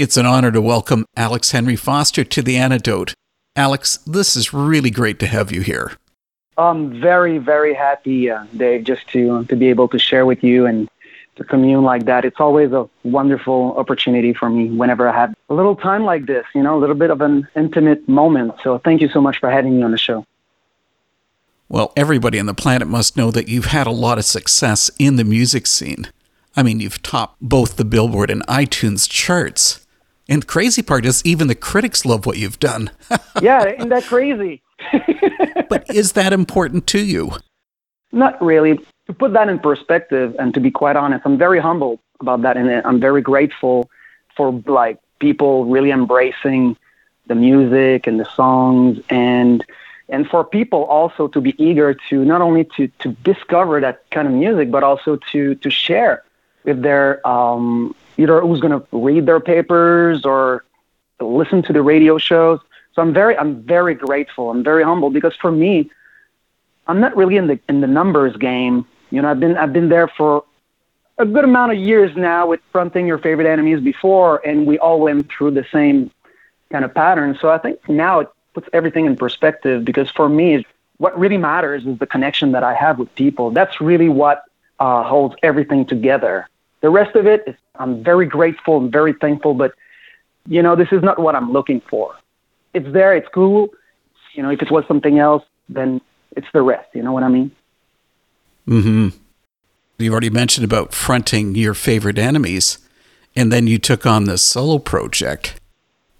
It's an honor to welcome Alex Henry Foster to The Antidote. Alex, this is really great to have you here. I'm very, very happy, uh, Dave, just to to be able to share with you and to commune like that. It's always a wonderful opportunity for me whenever I have a little time like this, you know, a little bit of an intimate moment. So thank you so much for having me on the show. Well, everybody on the planet must know that you've had a lot of success in the music scene. I mean, you've topped both the Billboard and iTunes charts. And crazy part is, even the critics love what you've done. yeah, isn't that crazy? but is that important to you? Not really. To put that in perspective, and to be quite honest, I'm very humbled about that, and I'm very grateful for like people really embracing the music and the songs, and and for people also to be eager to not only to to discover that kind of music, but also to to share with their um, either who's going to read their papers or listen to the radio shows. So I'm very I'm very grateful. I'm very humble because for me, I'm not really in the in the numbers game. You know, I've been I've been there for a good amount of years now with fronting your favorite enemies before, and we all went through the same kind of pattern. So I think now it puts everything in perspective because for me, what really matters is the connection that I have with people. That's really what uh, holds everything together. The rest of it is I'm very grateful and very thankful, but you know, this is not what I'm looking for. It's there, it's cool. You know, if it was something else, then it's the rest. You know what I mean? Hmm. You already mentioned about fronting your favorite enemies, and then you took on this solo project.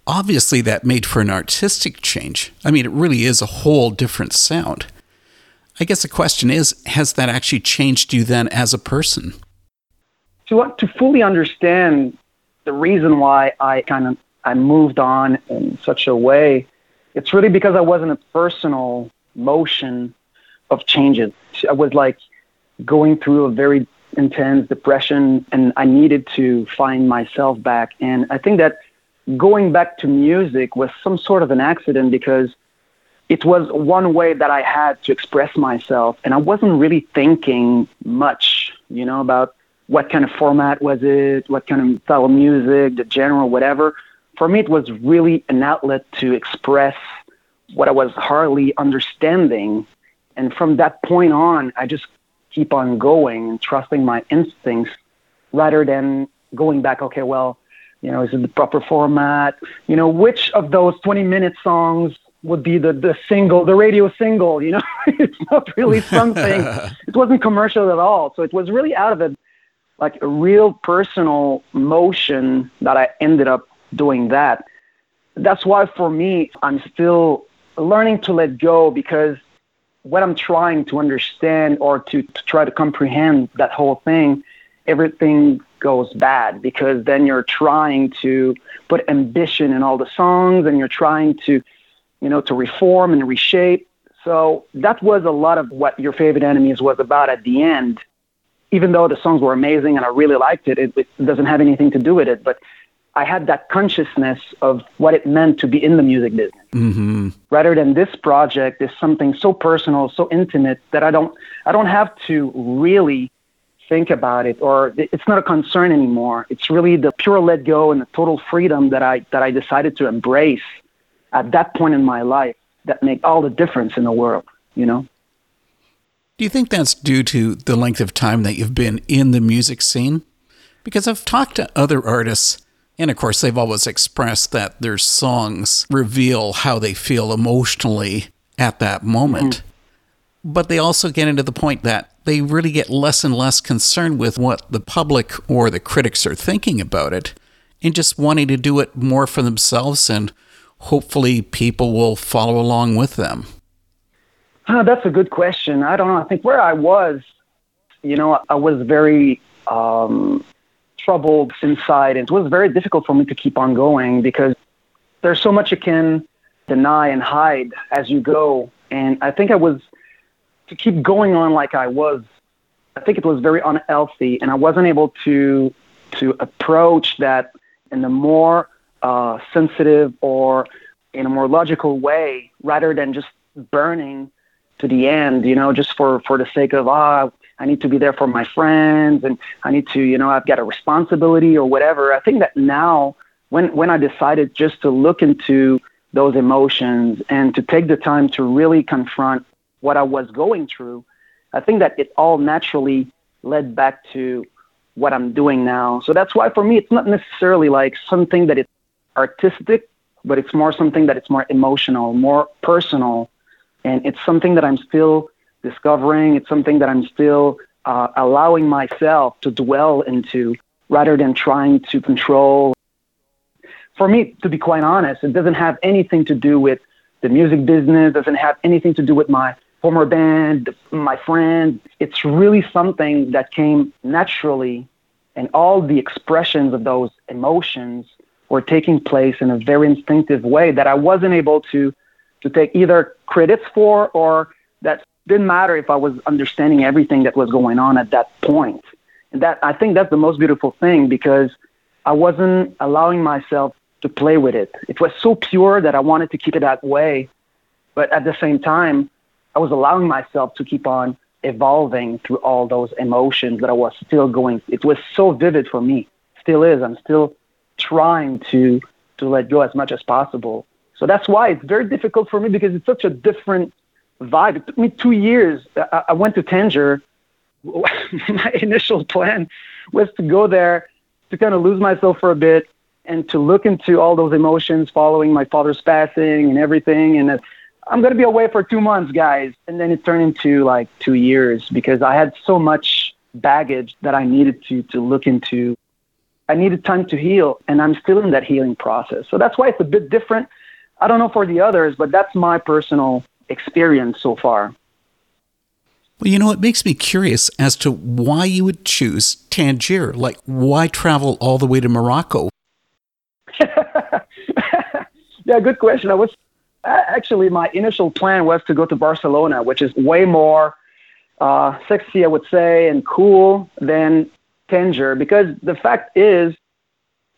Obviously, that made for an artistic change. I mean, it really is a whole different sound. I guess the question is, has that actually changed you then as a person? To to fully understand the reason why I kind of I moved on in such a way, it's really because I wasn't a personal motion of changes. I was like going through a very intense depression and I needed to find myself back. And I think that going back to music was some sort of an accident because it was one way that I had to express myself. And I wasn't really thinking much, you know, about what kind of format was it, what kind of style of music, the genre, whatever. For me, it was really an outlet to express what I was hardly understanding. And from that point on, I just keep on going and trusting my instincts rather than going back, okay, well, you know, is it the proper format? You know, which of those 20 minute songs would be the, the single, the radio single, you know? it's not really something, it wasn't commercial at all. So it was really out of it like a real personal motion that I ended up doing that. That's why for me, I'm still learning to let go because when I'm trying to understand or to, to try to comprehend that whole thing, everything goes bad because then you're trying to put ambition in all the songs and you're trying to, you know, to reform and reshape. So that was a lot of what your favorite enemies was about at the end even though the songs were amazing and I really liked it, it, it doesn't have anything to do with it. But I had that consciousness of what it meant to be in the music business. Mm-hmm. Rather than this project is something so personal, so intimate that I don't, I don't have to really think about it, or it's not a concern anymore. It's really the pure let go and the total freedom that I that I decided to embrace at that point in my life that make all the difference in the world. You know. Do you think that's due to the length of time that you've been in the music scene? Because I've talked to other artists, and of course, they've always expressed that their songs reveal how they feel emotionally at that moment. Mm. But they also get into the point that they really get less and less concerned with what the public or the critics are thinking about it and just wanting to do it more for themselves and hopefully people will follow along with them. That's a good question. I don't know. I think where I was, you know, I was very um, troubled inside. And it was very difficult for me to keep on going because there's so much you can deny and hide as you go. And I think I was, to keep going on like I was, I think it was very unhealthy. And I wasn't able to, to approach that in a more uh, sensitive or in a more logical way rather than just burning to the end, you know, just for, for the sake of, ah, I need to be there for my friends and I need to, you know, I've got a responsibility or whatever. I think that now when when I decided just to look into those emotions and to take the time to really confront what I was going through, I think that it all naturally led back to what I'm doing now. So that's why for me it's not necessarily like something that is artistic, but it's more something that it's more emotional, more personal, and it's something that I'm still discovering. It's something that I'm still uh, allowing myself to dwell into rather than trying to control. For me, to be quite honest, it doesn't have anything to do with the music business, doesn't have anything to do with my former band, my friends. It's really something that came naturally, and all the expressions of those emotions were taking place in a very instinctive way that I wasn't able to to take either credits for or that didn't matter if I was understanding everything that was going on at that point. And that I think that's the most beautiful thing because I wasn't allowing myself to play with it. It was so pure that I wanted to keep it that way. But at the same time, I was allowing myself to keep on evolving through all those emotions that I was still going. It was so vivid for me. Still is. I'm still trying to to let go as much as possible. So that's why it's very difficult for me because it's such a different vibe. It took me two years. I, I went to Tanger. My initial plan was to go there to kind of lose myself for a bit and to look into all those emotions following my father's passing and everything. And I'm going to be away for two months, guys. And then it turned into like two years because I had so much baggage that I needed to to look into. I needed time to heal, and I'm still in that healing process. So that's why it's a bit different I don't know for the others, but that's my personal experience so far. Well, you know, it makes me curious as to why you would choose Tangier. Like, why travel all the way to Morocco? yeah, good question. I was actually my initial plan was to go to Barcelona, which is way more uh, sexy, I would say, and cool than Tangier. Because the fact is,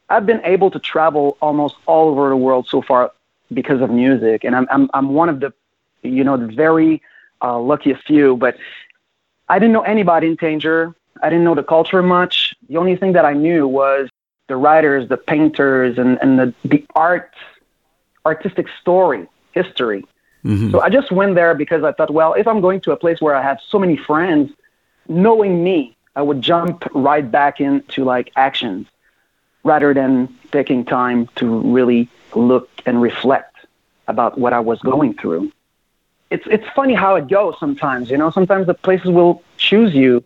I've been able to travel almost all over the world so far because of music, and I'm I'm I'm one of the, you know, the very uh, luckiest few. But I didn't know anybody in Tanger. I didn't know the culture much. The only thing that I knew was the writers, the painters, and and the the art, artistic story, history. Mm-hmm. So I just went there because I thought, well, if I'm going to a place where I have so many friends, knowing me, I would jump right back into like actions rather than taking time to really look and reflect about what I was going through. It's it's funny how it goes sometimes, you know. Sometimes the places will choose you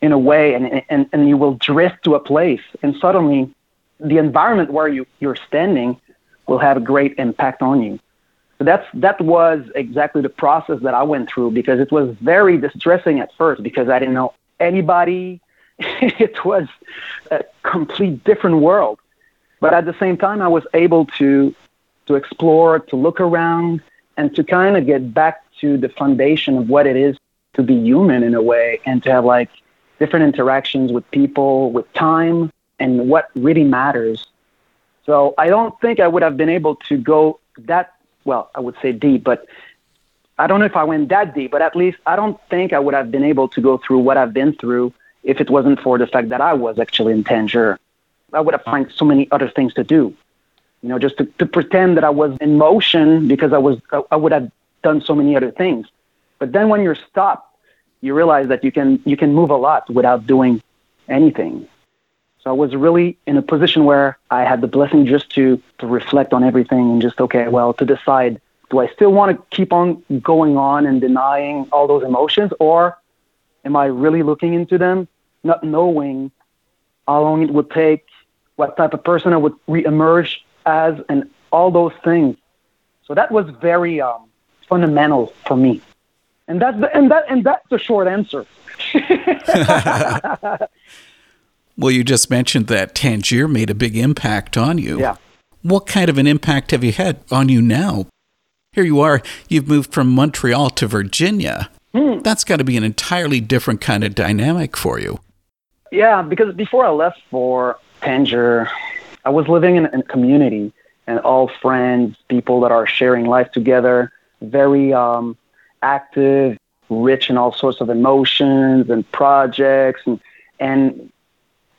in a way and, and, and you will drift to a place and suddenly the environment where you, you're standing will have a great impact on you. So that's that was exactly the process that I went through because it was very distressing at first because I didn't know anybody. it was a complete different world. But at the same time, I was able to to explore, to look around, and to kind of get back to the foundation of what it is to be human in a way, and to have like different interactions with people, with time, and what really matters. So I don't think I would have been able to go that well. I would say deep, but I don't know if I went that deep. But at least I don't think I would have been able to go through what I've been through if it wasn't for the fact that I was actually in Tanger. I would have found so many other things to do. You know, just to, to pretend that I was in motion because I was I would have done so many other things. But then when you're stopped, you realize that you can you can move a lot without doing anything. So I was really in a position where I had the blessing just to to reflect on everything and just okay, well, to decide do I still want to keep on going on and denying all those emotions or am I really looking into them, not knowing how long it would take what type of person I would reemerge as, and all those things. So that was very um, fundamental for me, and that's the, and that and that's the short answer. well, you just mentioned that Tangier made a big impact on you. Yeah. What kind of an impact have you had on you now? Here you are, you've moved from Montreal to Virginia. Hmm. That's got to be an entirely different kind of dynamic for you. Yeah, because before I left for Tanger, I was living in, a community and all friends, people that are sharing life together, very um, active, rich in all sorts of emotions and projects. And, and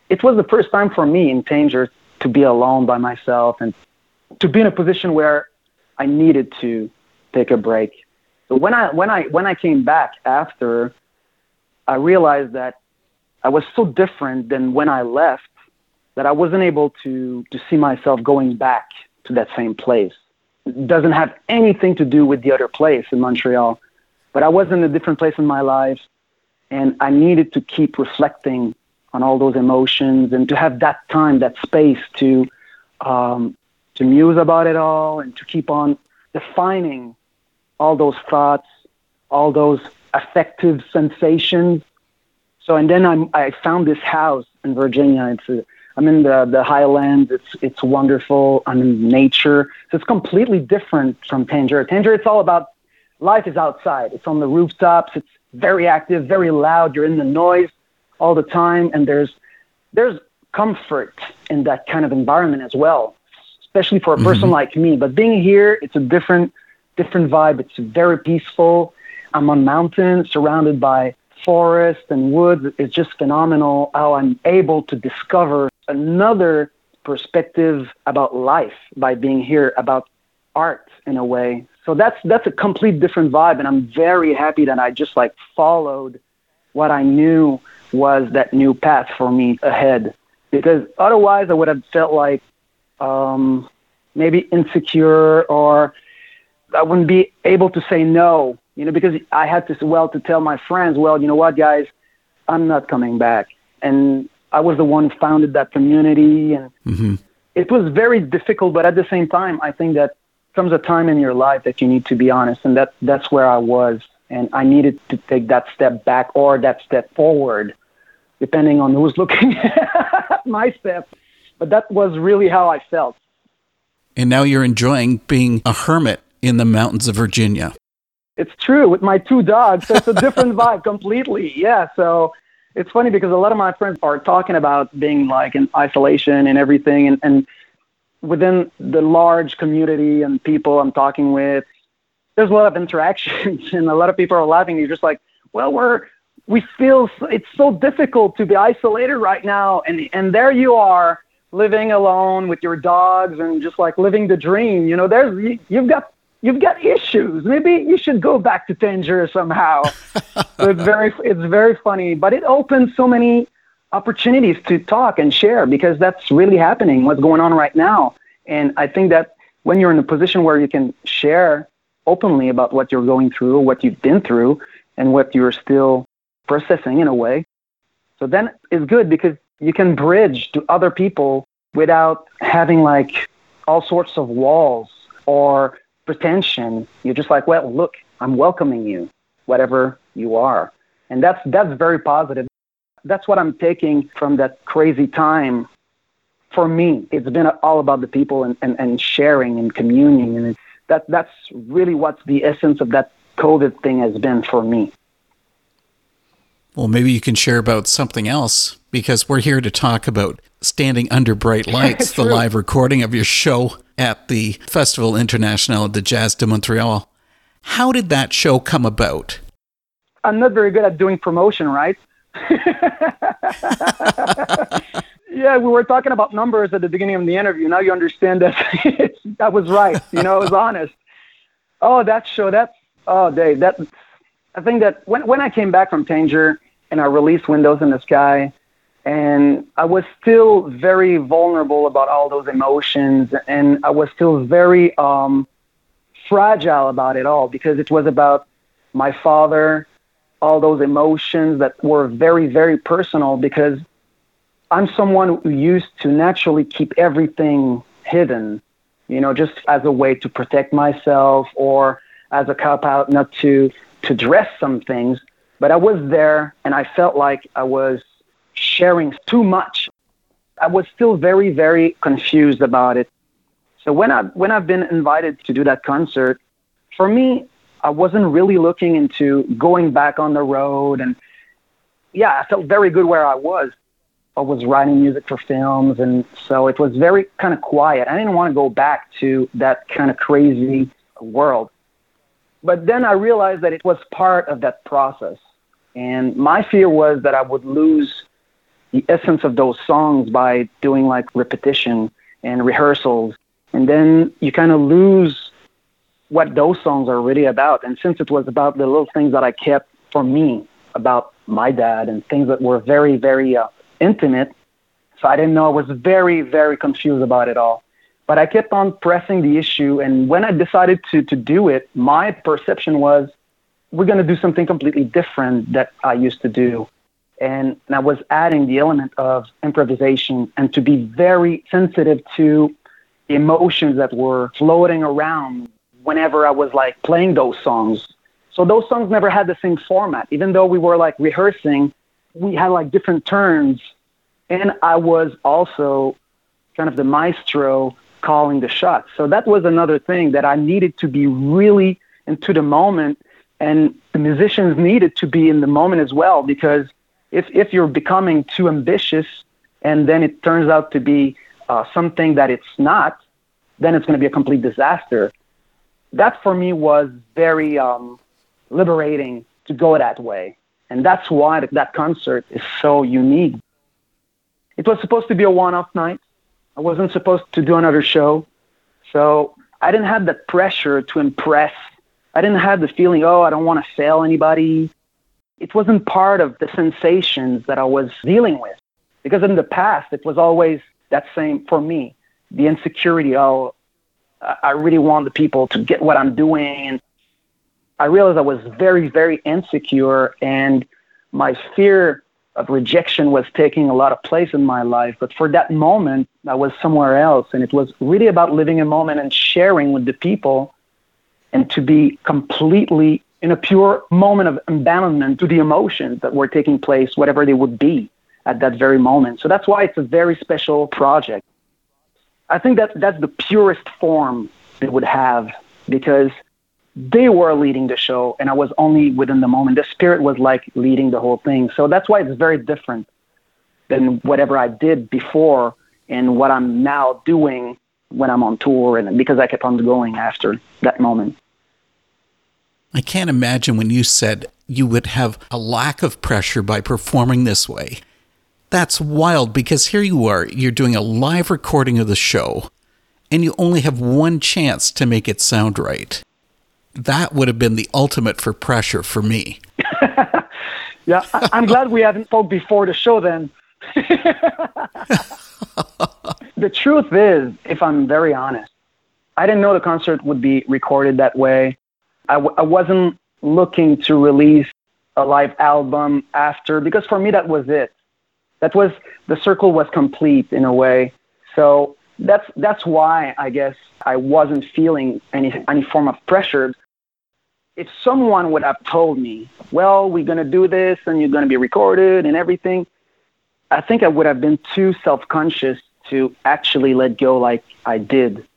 it was the first time for me in Tanger to be alone by myself and to be in a position where I needed to take a break. So when I when I when I came back after, I realized that I was so different than when I left that I wasn't able to to see myself going back to that same place. It doesn't have anything to do with the other place in Montreal, but I was in a different place in my life, and I needed to keep reflecting on all those emotions and to have that time, that space to um, to muse about it all and to keep on defining all those thoughts, all those affective sensations. So, and then I'm, I found this house in Virginia. It's a, I'm in the, the highlands. It's, it's wonderful. I'm in nature. So it's completely different from Tanger. Tanger, it's all about life is outside. It's on the rooftops. It's very active, very loud. You're in the noise all the time. And there's, there's comfort in that kind of environment as well especially for a person mm-hmm. like me. But being here, it's a different different vibe. It's very peaceful. I'm on mountains surrounded by forest and woods. It's just phenomenal how I'm able to discover another perspective about life by being here, about art in a way. So that's that's a complete different vibe and I'm very happy that I just like followed what I knew was that new path for me ahead. Because otherwise I would have felt like um, maybe insecure or I wouldn't be able to say no, you know, because I had to, well, to tell my friends, well, you know what, guys, I'm not coming back. And I was the one who founded that community. And mm-hmm. it was very difficult, but at the same time, I think that comes a time in your life that you need to be honest. And that, that's where I was. And I needed to take that step back or that step forward, depending on who's looking at my step. But that was really how I felt. And now you're enjoying being a hermit in the mountains of Virginia. It's true with my two dogs. It's a different vibe completely. Yeah. So it's funny because a lot of my friends are talking about being like in isolation and everything. And, and within the large community and people I'm talking with, there's a lot of interactions and a lot of people are laughing. You're just like, well, we're, we feel it's so difficult to be isolated right now. And, and there you are living alone with your dogs and just like living the dream. You know, there's you, you've got you've got issues. Maybe you should go back to Tanger somehow. so it's very it's very funny, but it opens so many opportunities to talk and share because that's really happening. What's going on right now, and I think that when you're in a position where you can share openly about what you're going through, what you've been through, and what you're still processing in a way, so then it's good because you can bridge to other people without having like all sorts of walls or pretension. You're just like, well, look, I'm welcoming you, whatever you are. And that's that's very positive. That's what I'm taking from that crazy time. For me, it's been all about the people and, and, and sharing and communing. And that, that's really what the essence of that COVID thing has been for me. Well, maybe you can share about something else because we're here to talk about Standing Under Bright Lights, the live recording of your show at the Festival International de Jazz de Montreal. How did that show come about? I'm not very good at doing promotion, right? yeah, we were talking about numbers at the beginning of the interview. Now you understand that that was right. You know, it was honest. Oh, that show, that oh, Dave, that, I think that when, when I came back from Tanger, and I released Windows in the Sky. And I was still very vulnerable about all those emotions, and I was still very um, fragile about it all because it was about my father, all those emotions that were very, very personal because I'm someone who used to naturally keep everything hidden, you know, just as a way to protect myself or as a cop out not to to dress some things. But I was there and I felt like I was sharing too much. I was still very, very confused about it. So when I when I've been invited to do that concert, for me, I wasn't really looking into going back on the road and yeah, I felt very good where I was. I was writing music for films and so it was very kind of quiet. I didn't want to go back to that kind of crazy world. But then I realized that it was part of that process. And my fear was that I would lose, the essence of those songs by doing like repetition and rehearsals. And then you kind of lose what those songs are really about. And since it was about the little things that I kept for me about my dad and things that were very, very uh, intimate, so I didn't know. I was very, very confused about it all. But I kept on pressing the issue. And when I decided to, to do it, my perception was we're going to do something completely different that I used to do. And, and I was adding the element of improvisation and to be very sensitive to emotions that were floating around whenever I was like playing those songs. So those songs never had the same format. Even though we were like rehearsing, we had like different turns. And I was also kind of the maestro calling the shots. So that was another thing that I needed to be really into the moment. And the musicians needed to be in the moment as well, because if, if you're becoming too ambitious and then it turns out to be uh, something that it's not, then it's going to be a complete disaster. That for me was very um, liberating to go that way. And that's why that concert is so unique. It was supposed to be a one off night. I wasn't supposed to do another show. So I didn't have that pressure to impress. I didn't have the feeling, oh, I don't want to fail anybody. It wasn't part of the sensations that I was dealing with. Because in the past, it was always that same for me the insecurity. Oh, I really want the people to get what I'm doing. And I realized I was very, very insecure, and my fear of rejection was taking a lot of place in my life. But for that moment, I was somewhere else, and it was really about living a moment and sharing with the people, and to be completely in a pure moment of abandonment to the emotions that were taking place, whatever they would be at that very moment. So that's why it's a very special project. I think that that's the purest form it would have because they were leading the show and I was only within the moment. The spirit was like leading the whole thing. So that's why it's very different than whatever I did before and what I'm now doing when I'm on tour and because I kept on going after that moment. I can't imagine when you said you would have a lack of pressure by performing this way. That's wild because here you are, you're doing a live recording of the show, and you only have one chance to make it sound right that would have been the ultimate for pressure for me. yeah, I, am glad we haven't spoke before the show then. the truth is, if I'm very honest, I didn't know the concert would be recorded that way. I w- I wasn't looking to release a live album after because for me that was it. That was the circle was complete in a way. So that's that's why I guess I wasn't feeling any any form of pressure if someone would have told me, well, we're going to do this and you're going to be recorded and everything, I think I would have been too self conscious to actually let go like I did.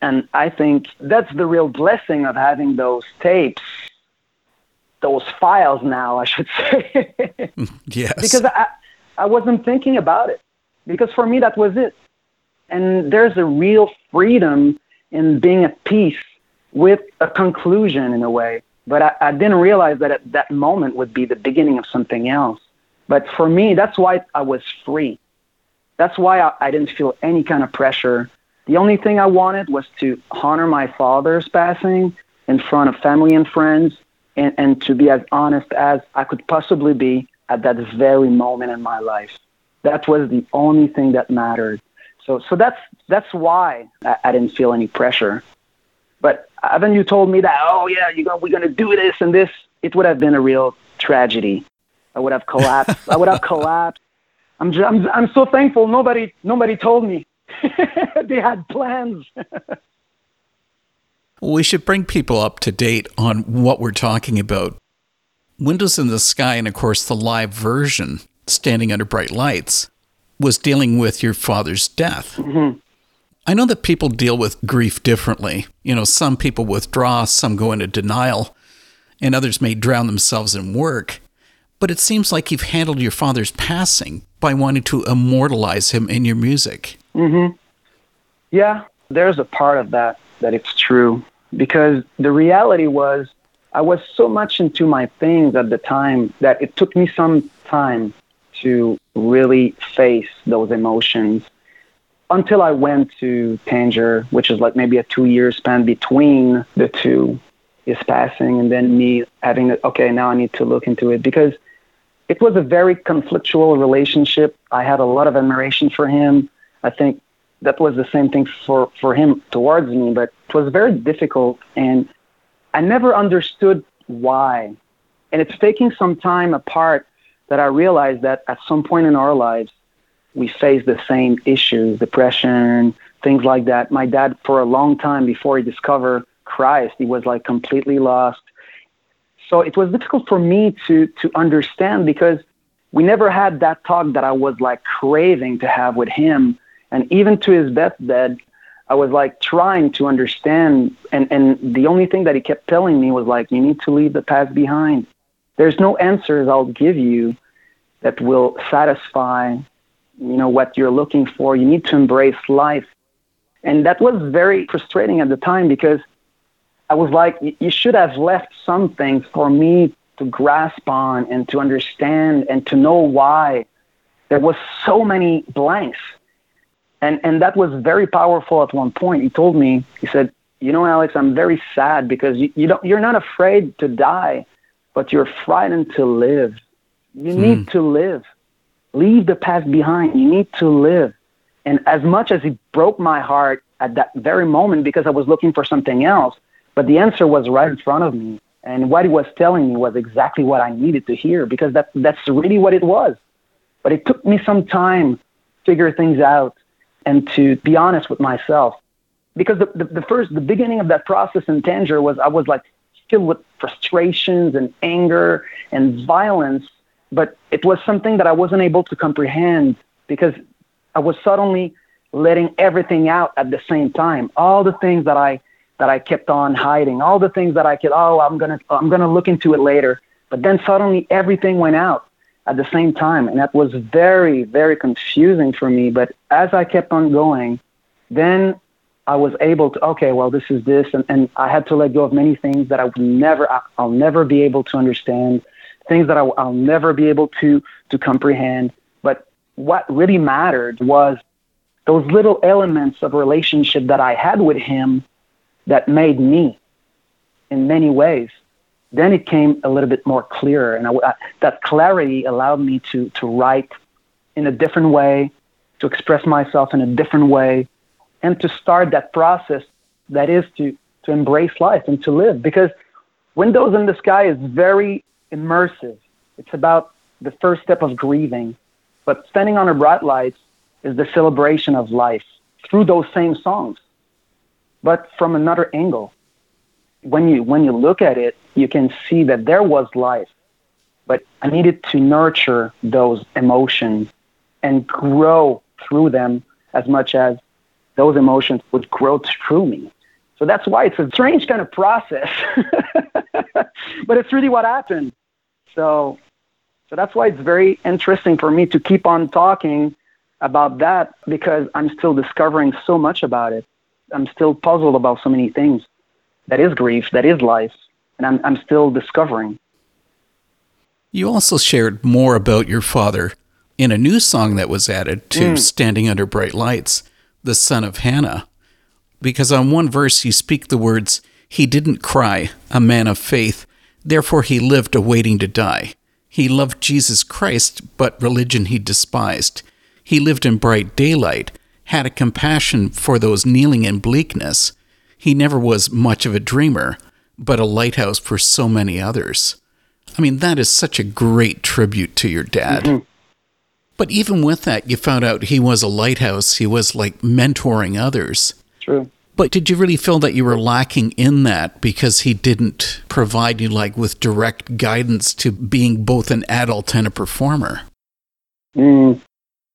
And I think that's the real blessing of having those tapes, those files now, I should say. yes. Because I, I wasn't thinking about it. Because for me, that was it. And there's a real freedom in being at peace with a conclusion in a way. But I, I didn't realize that at that moment would be the beginning of something else. But for me, that's why I was free. That's why I, I didn't feel any kind of pressure. The only thing I wanted was to honor my father's passing in front of family and friends and, and to be as honest as I could possibly be at that very moment in my life. That was the only thing that mattered. So, so that's, that's why I, I didn't feel any pressure. But haven't you told me that, oh, yeah, you're gonna, we're going to do this and this, it would have been a real tragedy. I would have collapsed. I would have collapsed. I'm, just, I'm, I'm so thankful nobody, nobody told me. they had plans. we should bring people up to date on what we're talking about. Windows in the Sky, and of course, the live version, Standing Under Bright Lights, was dealing with your father's death. Mm-hmm. I know that people deal with grief differently. You know, some people withdraw, some go into denial, and others may drown themselves in work. But it seems like you've handled your father's passing by wanting to immortalize him in your music. Mm-hmm. Yeah, there's a part of that that it's true because the reality was I was so much into my things at the time that it took me some time to really face those emotions until I went to Tanger, which is like maybe a two year span between the two is passing and then me having to, okay, now I need to look into it because it was a very conflictual relationship. I had a lot of admiration for him. I think that was the same thing for, for him towards me, but it was very difficult and I never understood why. And it's taking some time apart that I realized that at some point in our lives, we face the same issues, depression, things like that. My dad, for a long time before he discovered Christ, he was like completely lost. So it was difficult for me to to understand because we never had that talk that I was like craving to have with him. And even to his deathbed, I was like trying to understand. And, and the only thing that he kept telling me was like, you need to leave the past behind. There's no answers I'll give you that will satisfy you know what you're looking for you need to embrace life and that was very frustrating at the time because i was like you should have left something for me to grasp on and to understand and to know why there was so many blanks and and that was very powerful at one point he told me he said you know alex i'm very sad because you, you don't you're not afraid to die but you're frightened to live you hmm. need to live Leave the past behind. You need to live. And as much as it broke my heart at that very moment because I was looking for something else, but the answer was right in front of me. And what he was telling me was exactly what I needed to hear because that, that's really what it was. But it took me some time to figure things out and to be honest with myself. Because the, the, the first, the beginning of that process in Tanger was I was like filled with frustrations and anger and violence but it was something that I wasn't able to comprehend because I was suddenly letting everything out at the same time. All the things that I that I kept on hiding, all the things that I could, oh, I'm gonna I'm gonna look into it later. But then suddenly everything went out at the same time, and that was very very confusing for me. But as I kept on going, then I was able to okay, well, this is this, and, and I had to let go of many things that I would never I'll never be able to understand things that I, will never be able to to comprehend. But what really mattered was those little elements of relationship that I had with him that made me in many ways. Then it came a little bit more clear, and I, that clarity allowed me to to write in a different way, to express myself in a different way, and to start that process that is to to embrace life and to live. Because Windows in the Sky is very immersive. It's about the first step of grieving. But Standing on a Bright light is the celebration of life through those same songs, but from another angle. When you, when you look at it, you can see that there was life, but I needed to nurture those emotions and grow through them as much as those emotions would grow through me. So that's why it's a strange kind of process, but it's really what happened. So, so that's why it's very interesting for me to keep on talking about that because I'm still discovering so much about it. I'm still puzzled about so many things. That is grief, that is life, and I'm, I'm still discovering. You also shared more about your father in a new song that was added to mm. Standing Under Bright Lights, The Son of Hannah. Because on one verse you speak the words, He didn't cry, a man of faith, Therefore, he lived awaiting to die. He loved Jesus Christ, but religion he despised. He lived in bright daylight, had a compassion for those kneeling in bleakness. He never was much of a dreamer, but a lighthouse for so many others. I mean, that is such a great tribute to your dad. Mm-hmm. But even with that, you found out he was a lighthouse. He was like mentoring others. True. But did you really feel that you were lacking in that because he didn't provide you like with direct guidance to being both an adult and a performer? Mm,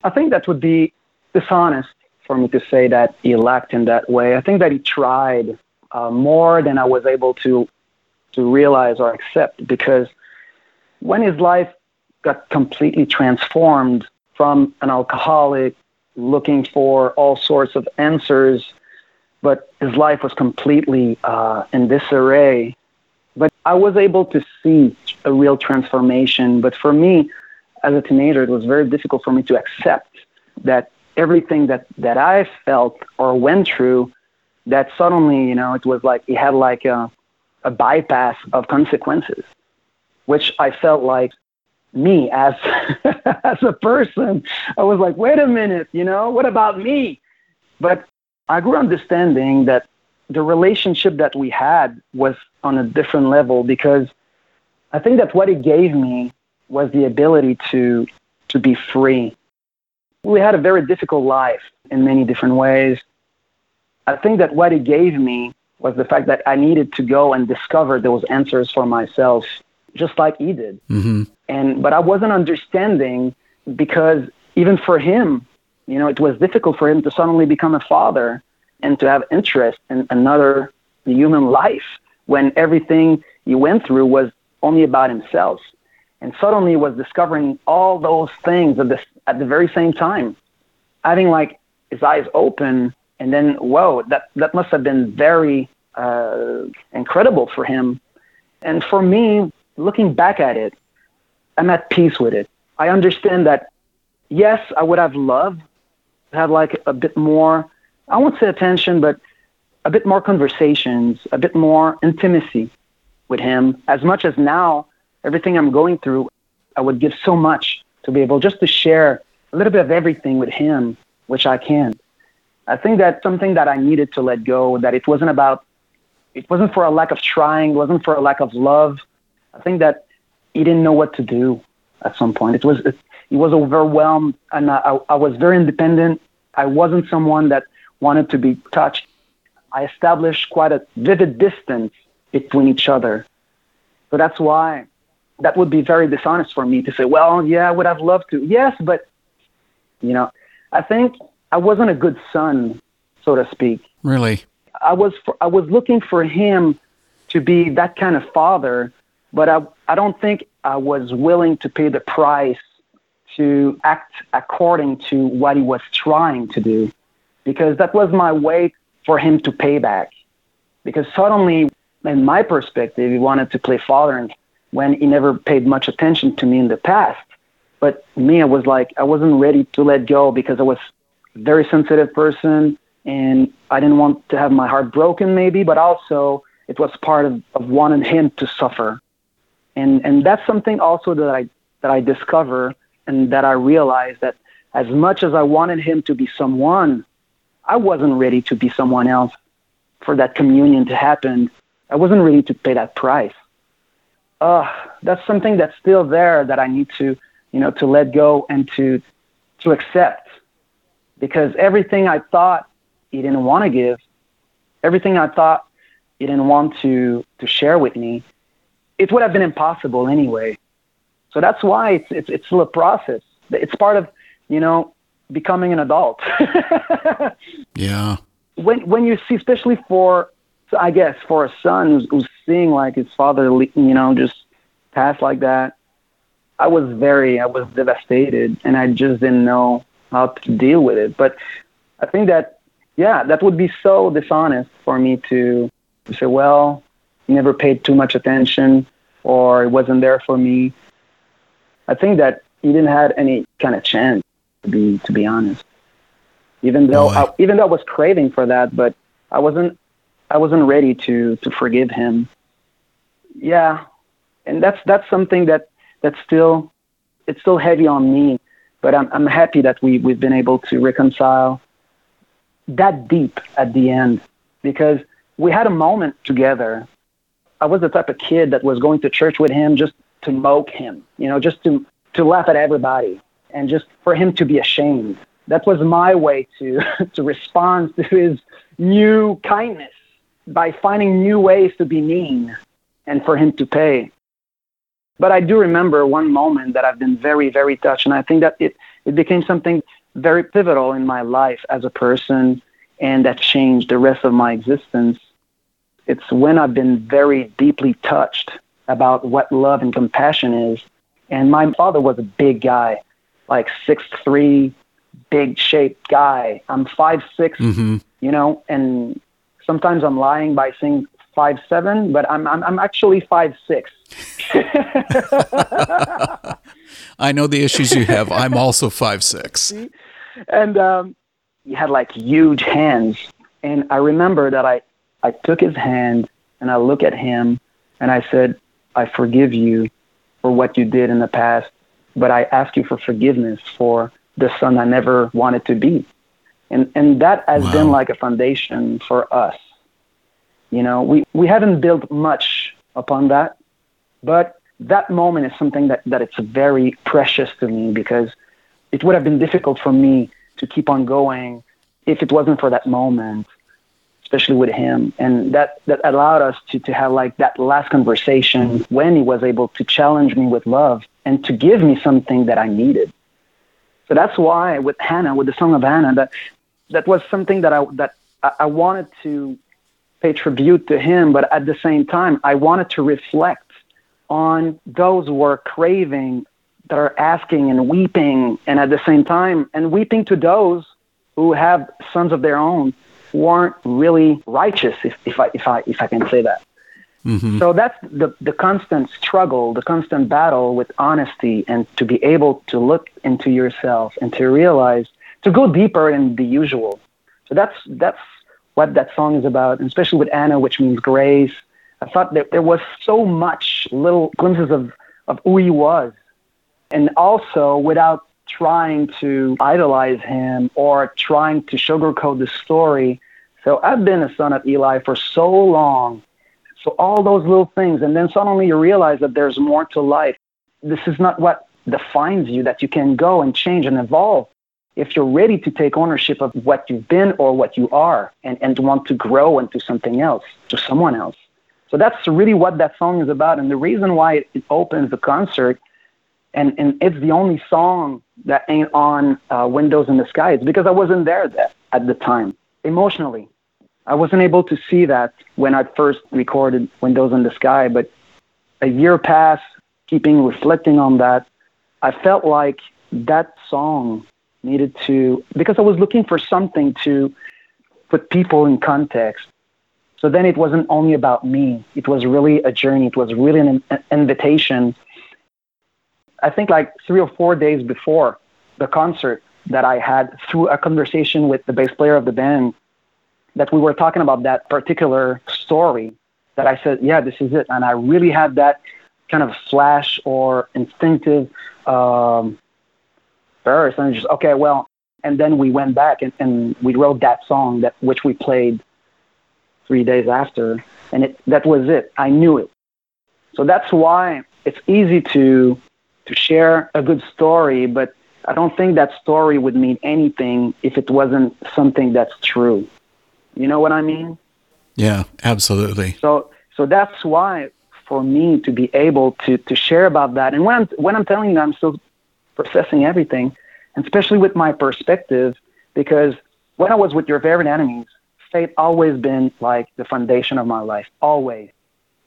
I think that would be dishonest for me to say that he lacked in that way. I think that he tried uh, more than I was able to to realize or accept because when his life got completely transformed from an alcoholic looking for all sorts of answers but his life was completely uh, in disarray. But I was able to see a real transformation. But for me, as a teenager, it was very difficult for me to accept that everything that, that I felt or went through, that suddenly, you know, it was like it had like a, a bypass of consequences, which I felt like me as as a person. I was like, wait a minute, you know, what about me? But I grew understanding that the relationship that we had was on a different level because I think that what it gave me was the ability to to be free. We had a very difficult life in many different ways. I think that what it gave me was the fact that I needed to go and discover those answers for myself, just like he did. Mm-hmm. And but I wasn't understanding because even for him, you know, it was difficult for him to suddenly become a father and to have interest in another human life when everything he went through was only about himself. And suddenly was discovering all those things at the, at the very same time, having like his eyes open. And then, whoa, that, that must have been very uh, incredible for him. And for me, looking back at it, I'm at peace with it. I understand that, yes, I would have loved to have like a bit more, I won't say attention, but a bit more conversations, a bit more intimacy with him. As much as now, everything I'm going through, I would give so much to be able just to share a little bit of everything with him, which I can. I think that's something that I needed to let go, that it wasn't about, it wasn't for a lack of trying, it wasn't for a lack of love. I think that he didn't know what to do at some point. It was, it, he was overwhelmed and I, I was very independent. I wasn't someone that wanted to be touched. I established quite a vivid distance between each other. So that's why that would be very dishonest for me to say, well, yeah, I would have loved to. Yes, but, you know, I think I wasn't a good son, so to speak. Really? I was, for, I was looking for him to be that kind of father, but I, I don't think I was willing to pay the price to act according to what he was trying to do because that was my way for him to pay back. Because suddenly, in my perspective, he wanted to play father when he never paid much attention to me in the past. But me, I was like, I wasn't ready to let go because I was a very sensitive person and I didn't want to have my heart broken, maybe, but also it was part of, of wanting him to suffer. And, and that's something also that I, that I discover and that I realized that as much as I wanted him to be someone I wasn't ready to be someone else for that communion to happen. I wasn't ready to pay that price. Uh, that's something that's still there that I need to, you know, to let go and to, to accept because everything I thought he didn't want to give, everything I thought he didn't want to, to share with me, it would have been impossible anyway. So that's why it's, it's, it's still a process. It's part of, you know, becoming an adult. yeah. When when you see, especially for, I guess, for a son who's, who's seeing like his father, you know, just pass like that, I was very, I was devastated, and I just didn't know how to deal with it. But I think that, yeah, that would be so dishonest for me to, to say, well, he never paid too much attention, or it wasn't there for me. I think that he didn't have any kind of chance to be to be honest. Even though I, even though I was craving for that, but I wasn't I wasn't ready to to forgive him. Yeah, and that's that's something that that's still it's still heavy on me. But I'm I'm happy that we we've been able to reconcile that deep at the end because we had a moment together. I was the type of kid that was going to church with him just to mock him, you know, just to to laugh at everybody and just for him to be ashamed. That was my way to, to respond to his new kindness by finding new ways to be mean and for him to pay. But I do remember one moment that I've been very, very touched, and I think that it, it became something very pivotal in my life as a person, and that changed the rest of my existence. It's when I've been very deeply touched about what love and compassion is. And my father was a big guy like six three, big shaped guy. I'm five six, mm-hmm. you know, and sometimes I'm lying by saying five seven, but I'm I'm, I'm actually five six. I know the issues you have. I'm also five six. And um, he had like huge hands. And I remember that I, I took his hand and I looked at him and I said, I forgive you for what you did in the past, but I ask you for forgiveness for the son I never wanted to be. And, and that has wow. been like a foundation for us. You know, we, we haven't built much upon that, but that moment is something that, that it's very precious to me because it would have been difficult for me to keep on going if it wasn't for that moment, especially with him. And that, that allowed us to, to have like that last conversation when he was able to challenge me with love and to give me something that I needed. So that's why with Hannah, with the song of Hannah, that that was something that I that I wanted to pay tribute to him, but at the same time, I wanted to reflect on those who are craving, that are asking and weeping, and at the same time, and weeping to those who have sons of their own who aren't really righteous, if, if I if I if I can say that. Mm-hmm. So that's the the constant struggle, the constant battle with honesty, and to be able to look into yourself and to realize to go deeper than the usual. So that's that's what that song is about, and especially with Anna, which means grace. I thought that there was so much little glimpses of, of who he was. And also without trying to idolize him or trying to sugarcoat the story. So I've been a son of Eli for so long. So all those little things, and then suddenly you realize that there's more to life. This is not what defines you, that you can go and change and evolve if you're ready to take ownership of what you've been or what you are and, and want to grow into something else, to someone else. So that's really what that song is about. And the reason why it, it opens the concert and, and it's the only song that ain't on uh, Windows in the Sky. It's because I wasn't there that, at the time, emotionally. I wasn't able to see that when I first recorded Windows in the Sky, but a year passed, keeping reflecting on that, I felt like that song needed to, because I was looking for something to put people in context. So then it wasn't only about me. It was really a journey. It was really an, an invitation I think like three or four days before the concert that I had through a conversation with the bass player of the band that we were talking about that particular story that I said, yeah, this is it. And I really had that kind of flash or instinctive um, burst. And just, okay, well, and then we went back and, and we wrote that song that which we played three days after. And it, that was it. I knew it. So that's why it's easy to to share a good story, but I don't think that story would mean anything if it wasn't something that's true. You know what I mean? Yeah, absolutely. So so that's why for me to be able to to share about that and when I'm when I'm telling you I'm still processing everything, and especially with my perspective, because when I was with your favorite enemies, faith always been like the foundation of my life, always.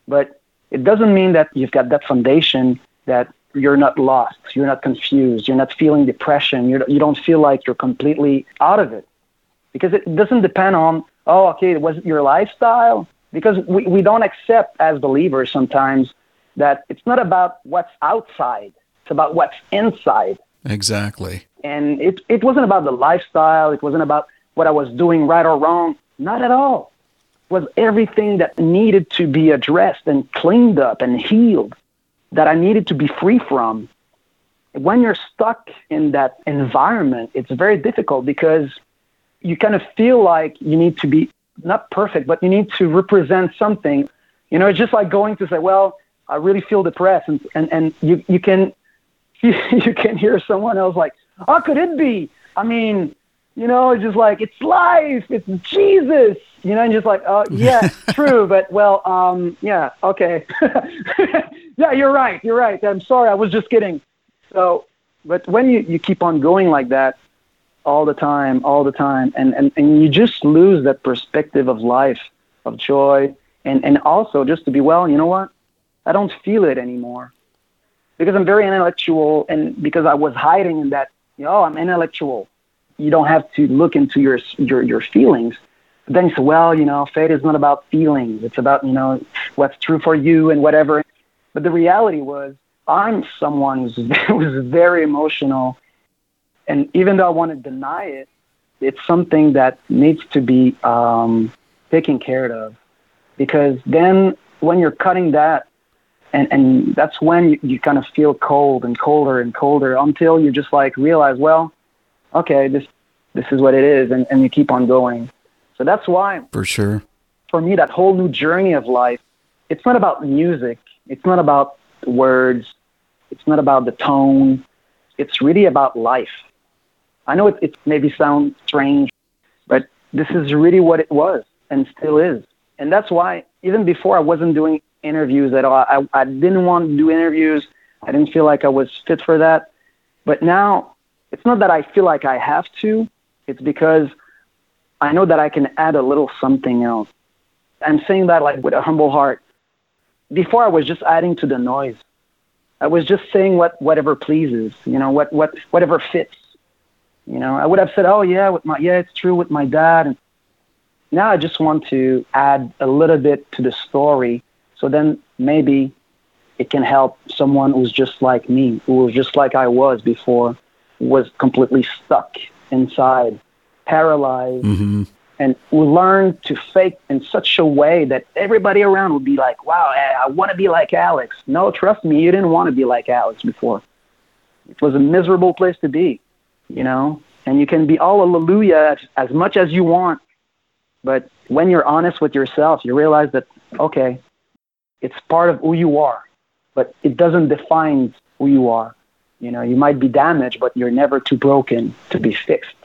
But it doesn't mean that you've got that foundation that you're not lost, you're not confused, you're not feeling depression, you're, you don't feel like you're completely out of it. Because it doesn't depend on, oh, okay, was it your lifestyle? Because we, we don't accept as believers sometimes that it's not about what's outside, it's about what's inside. Exactly. And it, it wasn't about the lifestyle, it wasn't about what I was doing right or wrong. Not at all. It was everything that needed to be addressed and cleaned up and healed that I needed to be free from. When you're stuck in that environment, it's very difficult because you kind of feel like you need to be not perfect, but you need to represent something. You know, it's just like going to say, well, I really feel depressed. And, and, and you, you can, you can hear someone else like, how could it be? I mean, you know, it's just like, it's life, it's Jesus, you know, and just like, oh, yeah, true, but well, um, yeah, okay. yeah, you're right, you're right. I'm sorry, I was just kidding. So, but when you, you keep on going like that all the time, all the time, and, and, and you just lose that perspective of life, of joy, and, and also just to be, well, you know what? I don't feel it anymore because I'm very intellectual and because I was hiding in that, you know, I'm intellectual you don't have to look into your your your feelings. But then you say, well, you know, faith is not about feelings. It's about you know what's true for you and whatever. But the reality was, I'm someone who's, who's very emotional. And even though I want to deny it, it's something that needs to be um, taken care of. Because then when you're cutting that, and, and that's when you, you kind of feel cold and colder and colder until you just like realize, well, okay, this this is what it is, and, and you keep on going. So that's why, for sure, for me, that whole new journey of life, it's not about music, it's not about words, it's not about the tone, it's really about life. I know it, it maybe sounds strange, but this is really what it was and still is. And that's why, even before I wasn't doing interviews at all, I, I didn't want to do interviews. I didn't feel like I was fit for that. But now, it's not that I feel like I have to, it's because I know that I can add a little something else. I'm saying that like with a humble heart. Before I was just adding to the noise. I was just saying what whatever pleases, you know, what what whatever fits. You know, I would have said, "Oh yeah, with my yeah, it's true with my dad." And now I just want to add a little bit to the story, so then maybe it can help someone who's just like me, who was just like I was before, was completely stuck inside, paralyzed, mm-hmm. and we learn to fake in such a way that everybody around would be like, "Wow, I, I want to be like Alex." No, trust me, you didn't want to be like Alex before. It was a miserable place to be, you know. And you can be all hallelujah as, as much as you want, but when you're honest with yourself, you realize that okay, it's part of who you are, but it doesn't define who you are. You know, you might be damaged, but you're never too broken to be fixed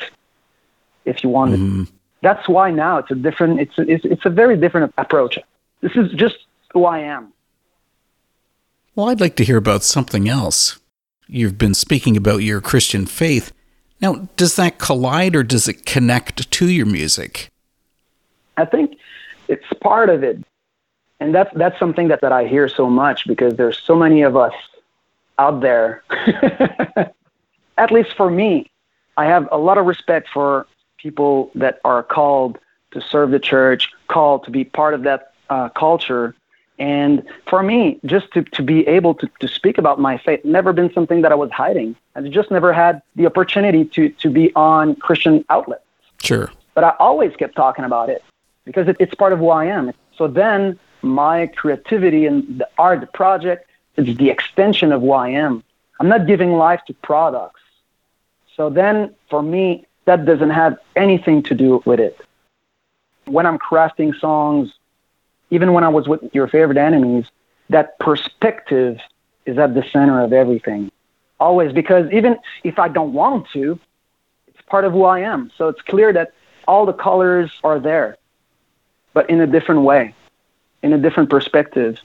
if you want it. Mm-hmm. That's why now it's a different, it's a, it's, it's a very different approach. This is just who I am. Well, I'd like to hear about something else. You've been speaking about your Christian faith. Now, does that collide or does it connect to your music? I think it's part of it. And that's, that's something that, that I hear so much because there's so many of us out there. At least for me, I have a lot of respect for people that are called to serve the church, called to be part of that uh, culture. And for me, just to, to be able to, to speak about my faith, never been something that I was hiding. I just never had the opportunity to, to be on Christian outlets. Sure. But I always kept talking about it because it, it's part of who I am. So then my creativity and the art, project, it's the extension of who I am. I'm not giving life to products. So then for me, that doesn't have anything to do with it. When I'm crafting songs, even when I was with your favorite enemies, that perspective is at the center of everything. Always, because even if I don't want to, it's part of who I am. So it's clear that all the colors are there, but in a different way, in a different perspective.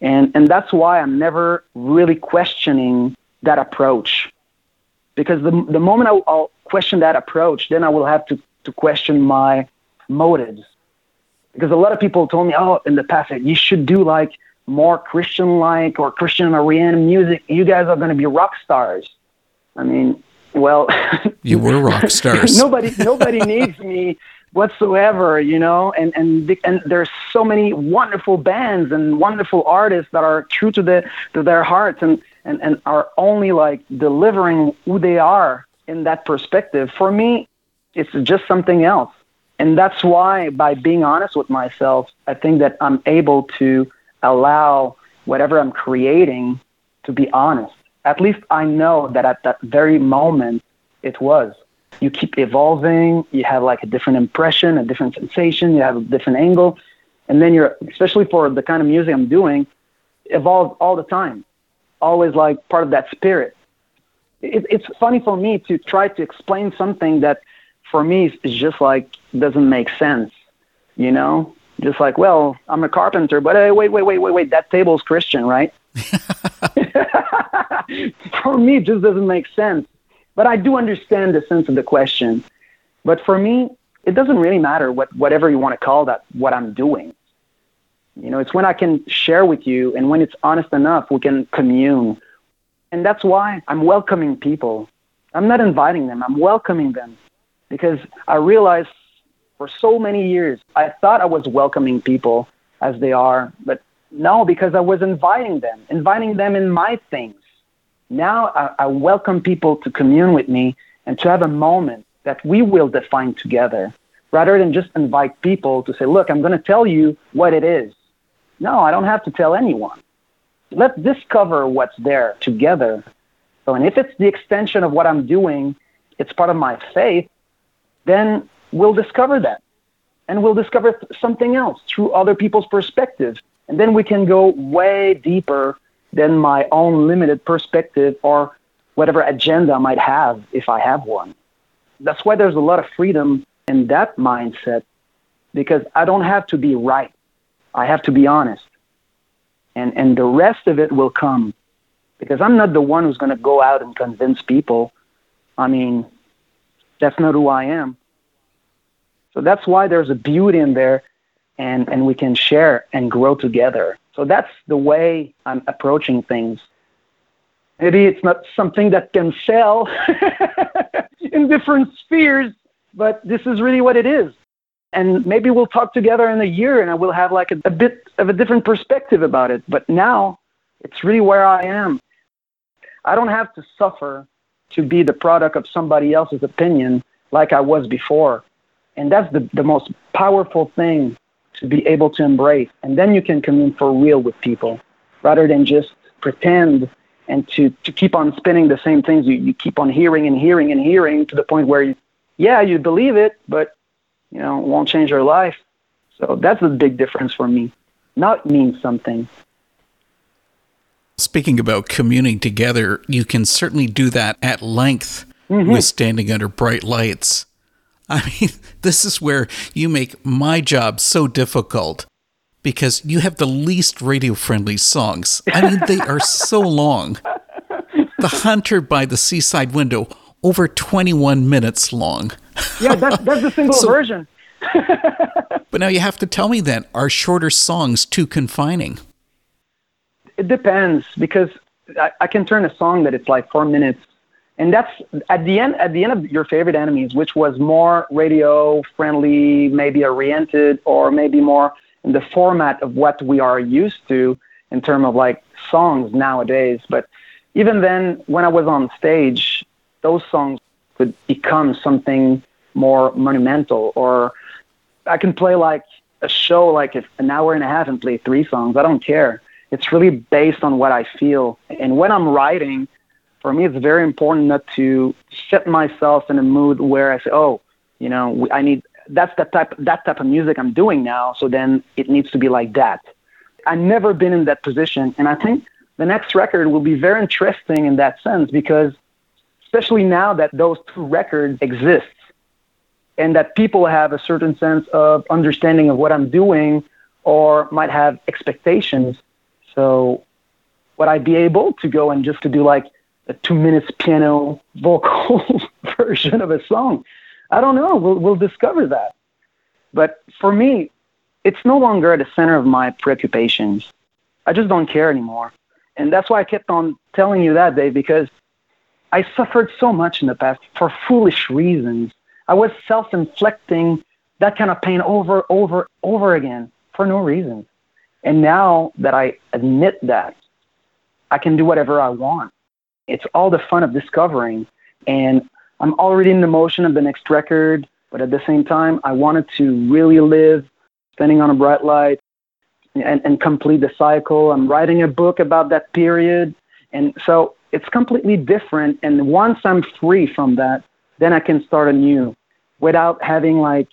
And, and that's why I'm never really questioning that approach. Because the, the moment I'll, I'll question that approach, then I will have to, to question my motives. Because a lot of people told me, oh, in the past, you should do like more Christian like or Christian Oriented music. You guys are going to be rock stars. I mean, well, you were rock stars. nobody, nobody needs me whatsoever, you know, and, and, and there's so many wonderful bands and wonderful artists that are true to, the, to their hearts and, and, and are only like delivering who they are in that perspective. For me, it's just something else. And that's why, by being honest with myself, I think that I'm able to allow whatever I'm creating to be honest. At least I know that at that very moment it was you keep evolving. You have like a different impression, a different sensation. You have a different angle, and then you're especially for the kind of music I'm doing, evolve all the time. Always like part of that spirit. It, it's funny for me to try to explain something that for me is just like doesn't make sense. You know, just like well, I'm a carpenter, but hey, wait, wait, wait, wait, wait. That table's Christian, right? for me, it just doesn't make sense but I do understand the sense of the question. But for me, it doesn't really matter what whatever you want to call that what I'm doing. You know, it's when I can share with you and when it's honest enough, we can commune. And that's why I'm welcoming people. I'm not inviting them, I'm welcoming them. Because I realized for so many years, I thought I was welcoming people as they are, but no, because I was inviting them, inviting them in my things Now I, I welcome people to commune with me and to have a moment that we will define together rather than just invite people to say, look, I'm going to tell you what it is. No, I don't have to tell anyone. Let's discover what's there together. So, and if it's the extension of what I'm doing, it's part of my faith, then we'll discover that. And we'll discover something else through other people's perspectives. And then we can go way deeper than my own limited perspective or whatever agenda I might have if I have one. That's why there's a lot of freedom in that mindset because I don't have to be right. I have to be honest. And, and the rest of it will come because I'm not the one who's going to go out and convince people. I mean, that's not who I am. So that's why there's a beauty in there and, and we can share and grow together. So that's the way I'm approaching things. Maybe it's not something that can sell in different spheres, but this is really what it is. And maybe we'll talk together in a year and I will have like a, a bit of a different perspective about it. But now it's really where I am. I don't have to suffer to be the product of somebody else's opinion like I was before. And that's the, the most powerful thing to be able to embrace. And then you can commune for real with people rather than just pretend and to, to keep on spinning the same things you, you keep on hearing and hearing and hearing to the point where you, yeah, you believe it, but you know, it won't change your life. So that's the big difference for me. Not mean something. Speaking about communing together, you can certainly do that at length mm-hmm. with standing under bright lights. I mean, this is where you make my job so difficult because you have the least radio friendly songs. I mean, they are so long. The Hunter by the Seaside Window, over 21 minutes long. yeah, that's, that's the single so, version. but now you have to tell me then, are shorter songs too confining? It depends because I, I can turn a song that it's like four minutes and that's at the end at the end of your favorite enemies which was more radio friendly maybe oriented or maybe more in the format of what we are used to in terms of like songs nowadays. But even then when i was on stage those songs could become something more monumental. Or i can play like a show like an hour and a half and play three songs i don't care. It's really based on what i feel. And when i'm writing for me, it's very important not to set myself in a mood where I say, oh, you know, I need that's the type that type of music I'm doing now. So then it needs to be like that. I've never been in that position, and I think the next record will be very interesting in that sense because, especially now that those two records exist, and that people have a certain sense of understanding of what I'm doing, or might have expectations. So, would I be able to go and just to do like a two minutes piano vocal version of a song. I don't know. We'll, we'll discover that. But for me, it's no longer at the center of my preoccupations. I just don't care anymore. And that's why I kept on telling you that, day because I suffered so much in the past for foolish reasons. I was self inflicting that kind of pain over, over, over again for no reason. And now that I admit that, I can do whatever I want. It's all the fun of discovering. And I'm already in the motion of the next record, but at the same time, I wanted to really live standing on a bright light and, and complete the cycle. I'm writing a book about that period. And so it's completely different. And once I'm free from that, then I can start anew without having like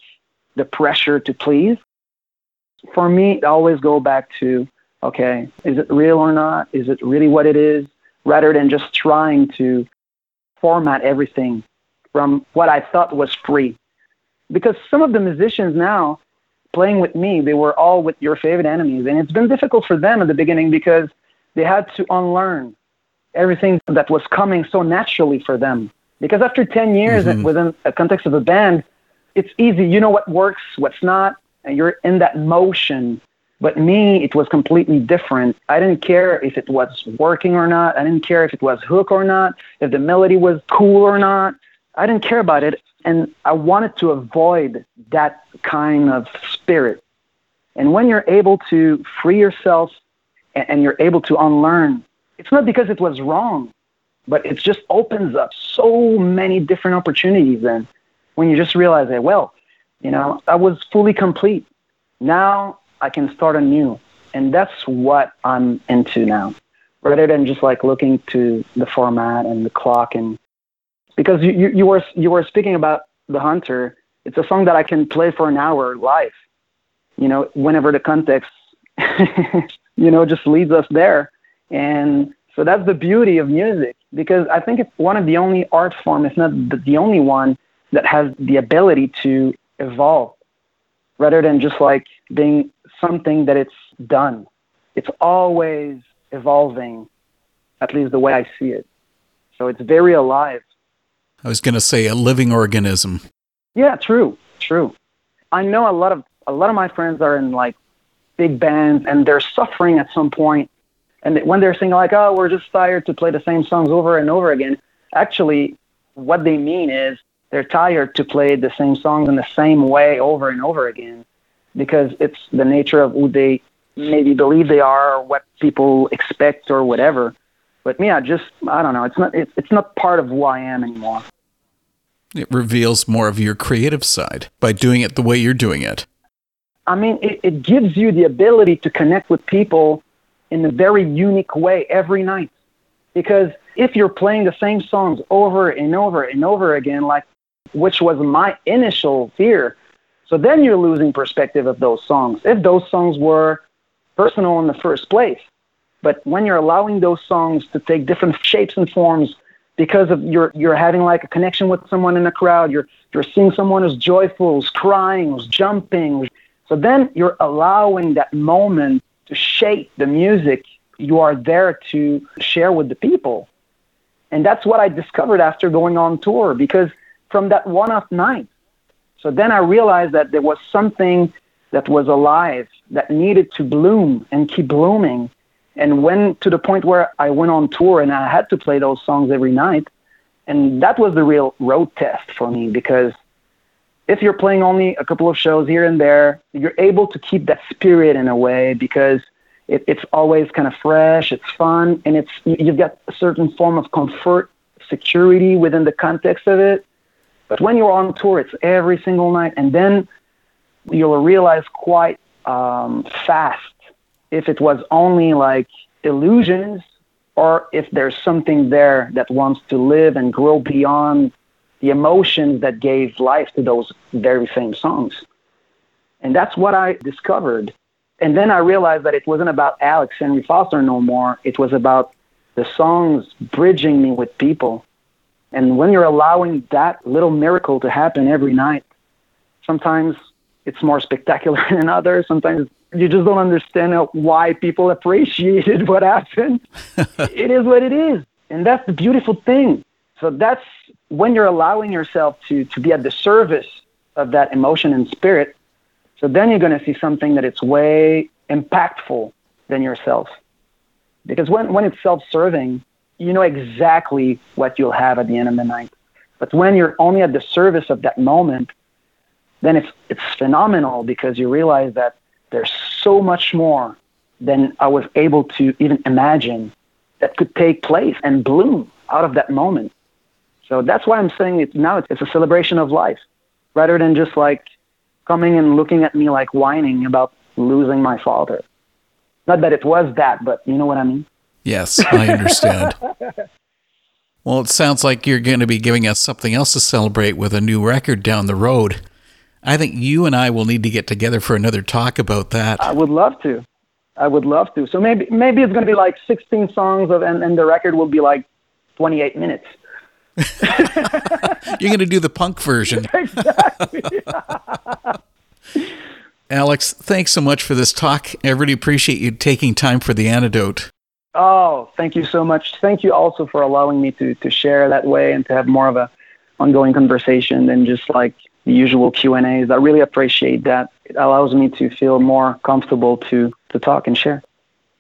the pressure to please. For me, I always go back to okay, is it real or not? Is it really what it is? Rather than just trying to format everything from what I thought was free. Because some of the musicians now playing with me, they were all with your favorite enemies. And it's been difficult for them at the beginning because they had to unlearn everything that was coming so naturally for them. Because after 10 years mm-hmm. within a context of a band, it's easy. You know what works, what's not, and you're in that motion but me, it was completely different. I didn't care if it was working or not. I didn't care if it was hook or not, if the melody was cool or not. I didn't care about it. And I wanted to avoid that kind of spirit. And when you're able to free yourself and you're able to unlearn, it's not because it was wrong. but it just opens up so many different opportunities then when you just realize that, well, you know, I was fully complete. Now I can start anew. And that's what I'm into now, rather than just like looking to the format and the clock. And because you, you, you were you were speaking about the Hunter, it's a song that I can play for an hour live. You know, whenever the context, you know, just leads us there. And so that's the beauty of music because I think it's one of the only art form, if not the only one, that has the ability to evolve rather than just like being something that it's done. It's always evolving, at least the way I see it. So it's very alive. I was going to say a living organism. Yeah, true, true. I know a lot of a lot of my friends are in like big bands and they're suffering at some point. And when they're saying like, "Oh, we're just tired to play the same songs over and over again," actually, what they mean is they're tired to play the same songs in the same way over and over again because it's the nature of who they maybe believe they are or what people expect or whatever. But me, I just I don't know. It's not it's, it's not part of who I am anymore. It reveals more of your creative side by doing it the way you're doing it. I mean, it, it gives you the ability to connect with people in a very unique way every night. Because if you're playing the same songs over and over and over again, like which was my initial fear. So then you're losing perspective of those songs. If those songs were personal in the first place, but when you're allowing those songs to take different shapes and forms because of you're you're having like a connection with someone in the crowd, you're you're seeing someone who's joyful, who's crying, who's jumping. So then you're allowing that moment to shape the music you are there to share with the people. And that's what I discovered after going on tour because from that one off night. So then I realized that there was something that was alive that needed to bloom and keep blooming. And when to the point where I went on tour and I had to play those songs every night. And that was the real road test for me because if you're playing only a couple of shows here and there, you're able to keep that spirit in a way because it, it's always kind of fresh, it's fun, and it's you've got a certain form of comfort, security within the context of it. But when you're on tour, it's every single night, and then you'll realize quite um, fast if it was only like illusions or if there's something there that wants to live and grow beyond the emotions that gave life to those very same songs. And that's what I discovered. And then I realized that it wasn't about Alex Henry Foster no more. It was about the songs bridging me with people and when you're allowing that little miracle to happen every night, sometimes it's more spectacular than others. Sometimes you just don't understand uh, why people appreciated what happened. it is what it is. And that's the beautiful thing. So that's when you're allowing yourself to, to be at the service of that emotion and spirit. So then you're going to see something that it's way impactful than yourself. Because when, when it's self serving, you know exactly what you'll have at the end of the night. But when you're only at the service of that moment, then it's it's phenomenal because you realize that there's so much more than I was able to even imagine that could take place and bloom out of that moment. So that's why I'm saying it now it's it's a celebration of life rather than just like coming and looking at me like whining about losing my father. Not that it was that, but you know what I mean? Yes, I understand. well, it sounds like you're going to be giving us something else to celebrate with a new record down the road. I think you and I will need to get together for another talk about that. I would love to. I would love to. So maybe maybe it's going to be like 16 songs of, and, and the record will be like 28 minutes. You're going to do the punk version. exactly. Alex, thanks so much for this talk. I really appreciate you taking time for the antidote. Oh, thank you so much. Thank you also for allowing me to, to share that way and to have more of a ongoing conversation than just like the usual Q and A's. I really appreciate that. It allows me to feel more comfortable to to talk and share.